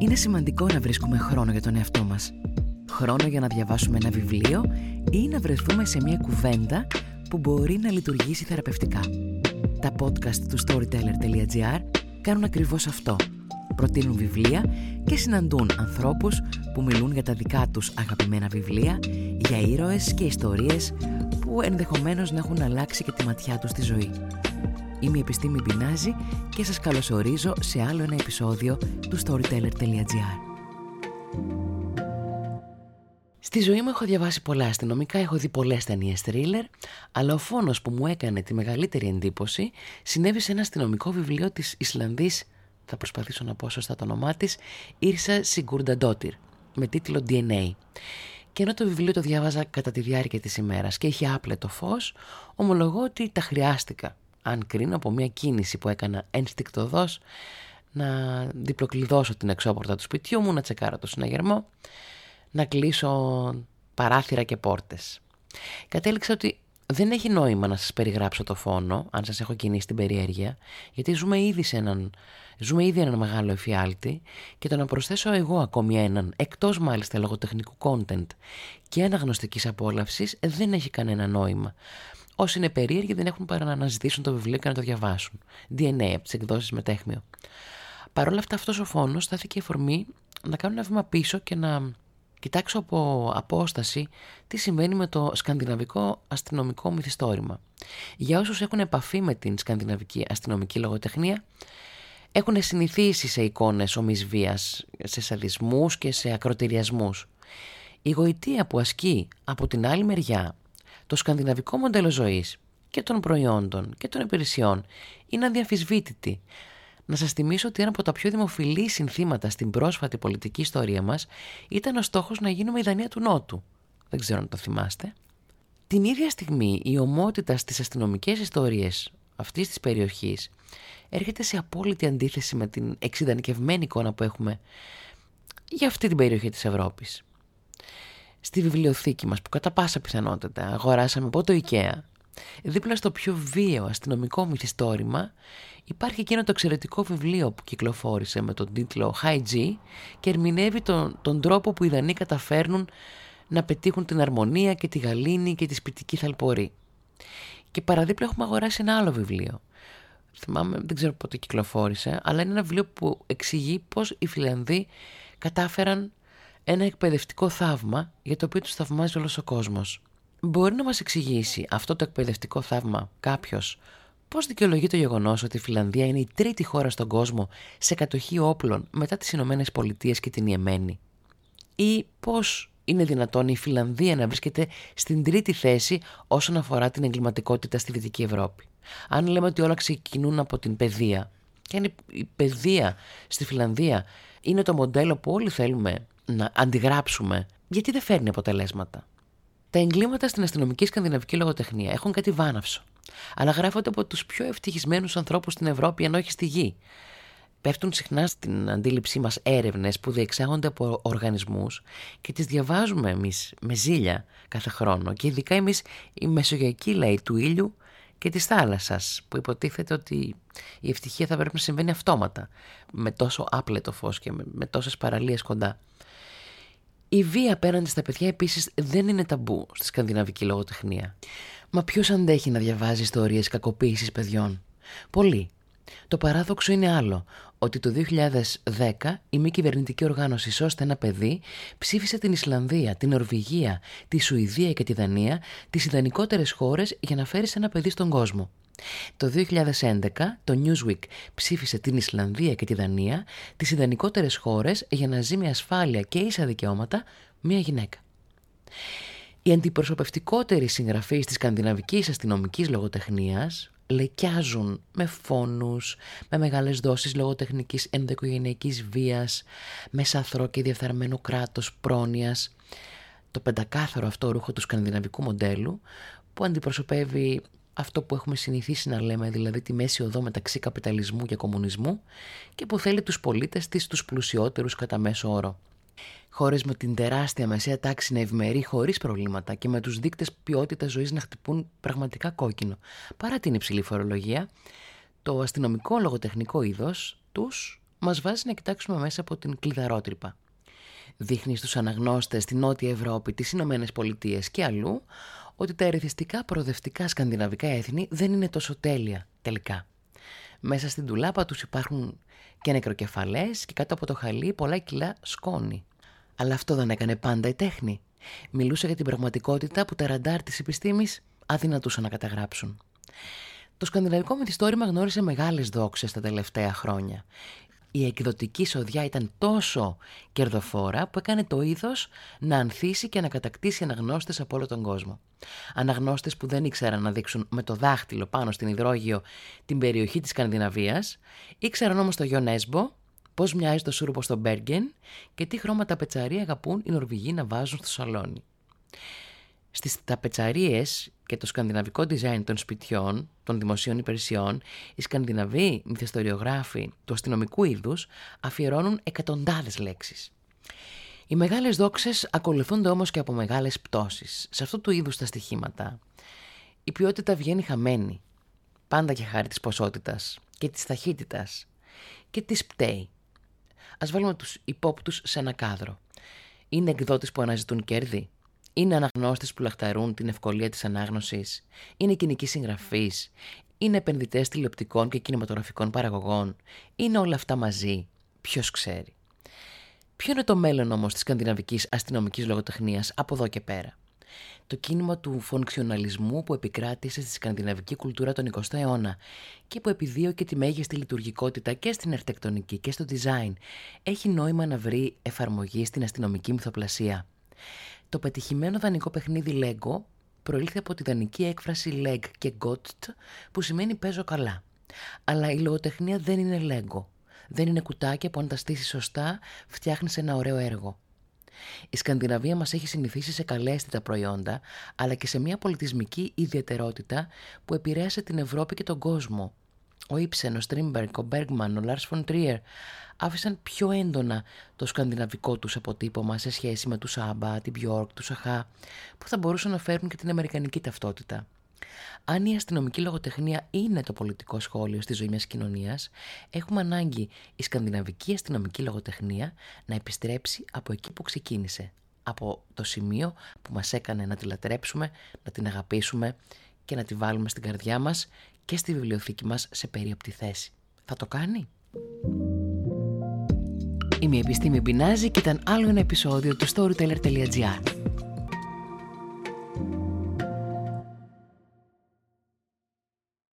Είναι σημαντικό να βρίσκουμε χρόνο για τον εαυτό μας. Χρόνο για να διαβάσουμε ένα βιβλίο ή να βρεθούμε σε μια κουβέντα που μπορεί να λειτουργήσει θεραπευτικά. Τα podcast του storyteller.gr κάνουν ακριβώς αυτό. Προτείνουν βιβλία και συναντούν ανθρώπους που μιλούν για τα δικά τους αγαπημένα βιβλία, για ήρωες και ιστορίες που ενδεχομένως να έχουν αλλάξει και τη ματιά τους στη ζωή. Είμαι η Επιστήμη Μπινάζη και σας καλωσορίζω σε άλλο ένα επεισόδιο του storyteller.gr Στη ζωή μου έχω διαβάσει πολλά αστυνομικά, έχω δει πολλές ταινίες thriller, αλλά ο φόνος που μου έκανε τη μεγαλύτερη εντύπωση συνέβη σε ένα αστυνομικό βιβλίο της Ισλανδής, θα προσπαθήσω να πω σωστά το όνομά της, Ήρσα Σιγκουρνταντότυρ, με τίτλο DNA. Και ενώ το βιβλίο το διάβαζα κατά τη διάρκεια της ημέρας και είχε άπλετο φως, ομολογώ ότι τα χρειάστηκα αν κρίνω από μια κίνηση που έκανα ενστικτοδός να διπλοκλειδώσω την εξώπορτα του σπιτιού μου, να τσεκάρω το συναγερμό, να κλείσω παράθυρα και πόρτες. Κατέληξα ότι δεν έχει νόημα να σας περιγράψω το φόνο, αν σας έχω κινήσει την περιέργεια, γιατί ζούμε ήδη, σε έναν, ζούμε ήδη έναν μεγάλο εφιάλτη και το να προσθέσω εγώ ακόμη έναν, εκτός μάλιστα λογοτεχνικού content και αναγνωστικής απόλαυσης, δεν έχει κανένα νόημα. Όσοι είναι περίεργοι δεν έχουν παρά να αναζητήσουν το βιβλίο και να το διαβάσουν. DNA από τις εκδόσεις Μετέχμιο. Παρ' όλα αυτά, αυτός ο φόνος στάθηκε εφορμή να κάνω ένα βήμα πίσω και να κοιτάξω από απόσταση τι συμβαίνει με το σκανδιναβικό αστυνομικό μυθιστόρημα. Για όσους έχουν επαφή με την σκανδιναβική αστυνομική λογοτεχνία, έχουν συνηθίσει σε εικόνες ομής βίας, σε σαδισμούς και σε ακροτηριασμούς. Η γοητεία που ασκεί από την άλλη μεριά το σκανδιναβικό μοντέλο ζωής και των προϊόντων και των υπηρεσιών είναι αδιαφυσβήτητη. Να σας θυμίσω ότι ένα από τα πιο δημοφιλή συνθήματα στην πρόσφατη πολιτική ιστορία μας ήταν ο στόχος να γίνουμε η Δανία του Νότου. Δεν ξέρω αν το θυμάστε. Την ίδια στιγμή η ομότητα στις αστυνομικές ιστορίες αυτής της περιοχής έρχεται σε απόλυτη αντίθεση με την εξειδανικευμένη εικόνα που έχουμε για αυτή την περιοχή της Ευρώπης στη βιβλιοθήκη μας που κατά πάσα πιθανότητα αγοράσαμε από το IKEA δίπλα στο πιο βίαιο αστυνομικό μυθιστόρημα υπάρχει εκείνο το εξαιρετικό βιβλίο που κυκλοφόρησε με τον τίτλο High G και ερμηνεύει τον, τον τρόπο που οι Δανείοι καταφέρνουν να πετύχουν την αρμονία και τη γαλήνη και τη σπιτική θαλπορή. Και παραδίπλα έχουμε αγοράσει ένα άλλο βιβλίο. Θυμάμαι, δεν ξέρω πότε κυκλοφόρησε, αλλά είναι ένα βιβλίο που εξηγεί πώς οι Φιλανδοί κατάφεραν ένα εκπαιδευτικό θαύμα για το οποίο τους θαυμάζει όλος ο κόσμος. Μπορεί να μας εξηγήσει αυτό το εκπαιδευτικό θαύμα κάποιος; Πώς δικαιολογεί το γεγονός ότι η Φιλανδία είναι η τρίτη χώρα στον κόσμο σε κατοχή όπλων μετά τις Ηνωμένες Πολιτείες και την Ιεμένη; Ή πώς είναι δυνατόν η Φιλανδία να βρίσκεται στην τρίτη θέση όσον αφορά την εγκληματικότητα στη Δυτική Ευρώπη; Αν λέμε ότι όλα ξεκινούν από την παιδεία και αν η παιδεία στη Φιλανδία είναι το μοντέλο που όλοι θέλουμε να αντιγράψουμε, γιατί δεν φέρνει αποτελέσματα. Τα εγκλήματα στην αστυνομική σκανδιναβική λογοτεχνία έχουν κάτι βάναυσο, αλλά γράφονται από τους πιο ευτυχισμένους ανθρώπους στην Ευρώπη, αν όχι στη γη. Πέφτουν συχνά στην αντίληψή μας έρευνες που διεξάγονται από οργανισμούς και τις διαβάζουμε εμείς με ζήλια κάθε χρόνο. Και ειδικά εμείς οι μεσογειακοί λαοί του ήλιου και της θάλασσας, που υποτίθεται ότι η ευτυχία θα πρέπει να συμβαίνει αυτόματα, με τόσο άπλετο φως και με, με τόσες παραλίες κοντά. Η βία απέναντι στα παιδιά επίσης δεν είναι ταμπού στη σκανδιναβική λογοτεχνία. Μα ποιος αντέχει να διαβάζει ιστορίες κακοποίησης παιδιών; Πολλοί. Το παράδοξο είναι άλλο, ότι το 2010 η μη κυβερνητική οργάνωση «Σώστε ένα παιδί» ψήφισε την Ισλανδία, την Νορβηγία, τη Σουηδία και τη Δανία, τις ιδανικότερες χώρες για να φέρεις ένα παιδί στον κόσμο. Το 2011 το Newsweek ψήφισε την Ισλανδία και τη Δανία τις ιδανικότερες χώρες για να ζει με ασφάλεια και ίσα δικαιώματα μια γυναίκα. Οι αντιπροσωπευτικότεροι συγγραφείς της σκανδιναβικής αστυνομικής λογοτεχνίας λεκιάζουν με φόνους, με μεγάλες δόσεις λογοτεχνικής ενδοοικογενειακής βίας, με σαθρό και διαφθαρμένο κράτος πρόνοιας. Το πεντακάθαρο αυτό ρούχο του σκανδιναβικού μοντέλου που αντιπροσωπεύει αυτό που έχουμε συνηθίσει να λέμε, δηλαδή τη μέση οδό μεταξύ καπιταλισμού και κομμουνισμού και που θέλει τους πολίτες της τους πλουσιότερους κατά μέσο όρο. Χώρες με την τεράστια μεσαία τάξη να ευημερεί χωρίς προβλήματα και με τους δείκτες ποιότητας ζωής να χτυπούν πραγματικά κόκκινο. Παρά την υψηλή φορολογία, το αστυνομικό λογοτεχνικό είδος τους μας βάζει να κοιτάξουμε μέσα από την κλειδαρότρυπα. Δείχνει στους αναγνώστες στη Νότια Ευρώπη, τις Ηνωμένες Πολιτείες και αλλού ότι τα ερεθιστικά προοδευτικά σκανδιναβικά έθνη δεν είναι τόσο τέλεια τελικά. Μέσα στην τουλάπα τους υπάρχουν και νεκροκεφαλές και κάτω από το χαλί πολλά κιλά σκόνη. Αλλά αυτό δεν έκανε πάντα η τέχνη. Μιλούσε για την πραγματικότητα που τα ραντάρ της επιστήμης αδυνατούσαν να καταγράψουν. Το σκανδιναβικό μυθιστόρημα γνώρισε μεγάλες δόξες τα τελευταία χρόνια. Η εκδοτική σοδιά ήταν τόσο κερδοφόρα που έκανε το είδος να ανθίσει και να κατακτήσει αναγνώστες από όλο τον κόσμο. Αναγνώστες που δεν ήξεραν να δείξουν με το δάχτυλο πάνω στην υδρόγειο την περιοχή της Σκανδιναβίας, ήξεραν όμως το γιο Νέσμπο, πώς μοιάζει το σούρουπο στο Μπέργκεν και τι χρώματα πετσαρί αγαπούν οι Νορβηγοί να βάζουν στο σαλόνι. Στις ταπετσαρίες και το σκανδιναβικό design των σπιτιών, των δημοσίων υπηρεσιών, οι σκανδιναβοί μυθιστοριογράφοι του αστυνομικού είδους αφιερώνουν εκατοντάδες λέξεις. Οι μεγάλες δόξες ακολουθούνται όμως και από μεγάλες πτώσεις. Σε αυτού του είδους τα στοιχήματα η ποιότητα βγαίνει χαμένη, πάντα και χάρη της ποσότητας και της ταχύτητας και της πταίει. Ας βάλουμε τους υπόπτους σε ένα κάδρο. Είναι εκδότες που αναζητούν κέρδη, είναι αναγνώστε που λαχταρούν την ευκολία της ανάγνωσης; Είναι κοινικοί συγγραφεί. Είναι επενδυτές τηλεοπτικών και κινηματογραφικών παραγωγών; Είναι όλα αυτά μαζί; Ποιος ξέρει; Ποιο είναι το μέλλον όμως της σκανδιναβικής αστυνομικής λογοτεχνίας από εδώ και πέρα; Το κίνημα του φωνξιοναλισμού που επικράτησε στη σκανδιναβική κουλτούρα τον 20ο αιώνα και που επιδίωκε τη μέγιστη λειτουργικότητα και στην αρχιτεκτονική και στο design έχει νόημα να βρει εφαρμογή στην αστυνομική μυθοπλασία. Το πετυχημένο δανεικό παιχνίδι Lego προήλθε από τη δανεική έκφραση leg και got που σημαίνει παίζω καλά. Αλλά η λογοτεχνία δεν είναι Lego. Δεν είναι κουτάκια που αν τα στήσεις σωστά φτιάχνεις ένα ωραίο έργο. Η Σκανδιναβία μας έχει συνηθίσει σε καλέστητα προϊόντα, αλλά και σε μια πολιτισμική ιδιαιτερότητα που επηρέασε την Ευρώπη και τον κόσμο. Ο Ίψεν, ο Στρίντμπεργκ, ο Μπέργκμαν, ο Λάρς Φον Τρίερ άφησαν πιο έντονα το σκανδιναβικό τους αποτύπωμα σε σχέση με τους Άμπα, την Μπιόρκ, τους Σαχά, που θα μπορούσαν να φέρουν και την αμερικανική ταυτότητα. Αν η αστυνομική λογοτεχνία είναι το πολιτικό σχόλιο στη ζωή μιας κοινωνίας, έχουμε ανάγκη η σκανδιναβική αστυνομική λογοτεχνία να επιστρέψει από εκεί που ξεκίνησε, από το σημείο που μας έκανε να τη λατρέψουμε, να την αγαπήσουμε και να τη βάλουμε στην καρδιά μας και στη βιβλιοθήκη μας σε περίοπτη θέση. Θα το κάνει; Είμαι η Επιστήμη Μπινάζη και ήταν άλλο ένα επεισόδιο του Storyteller.gr.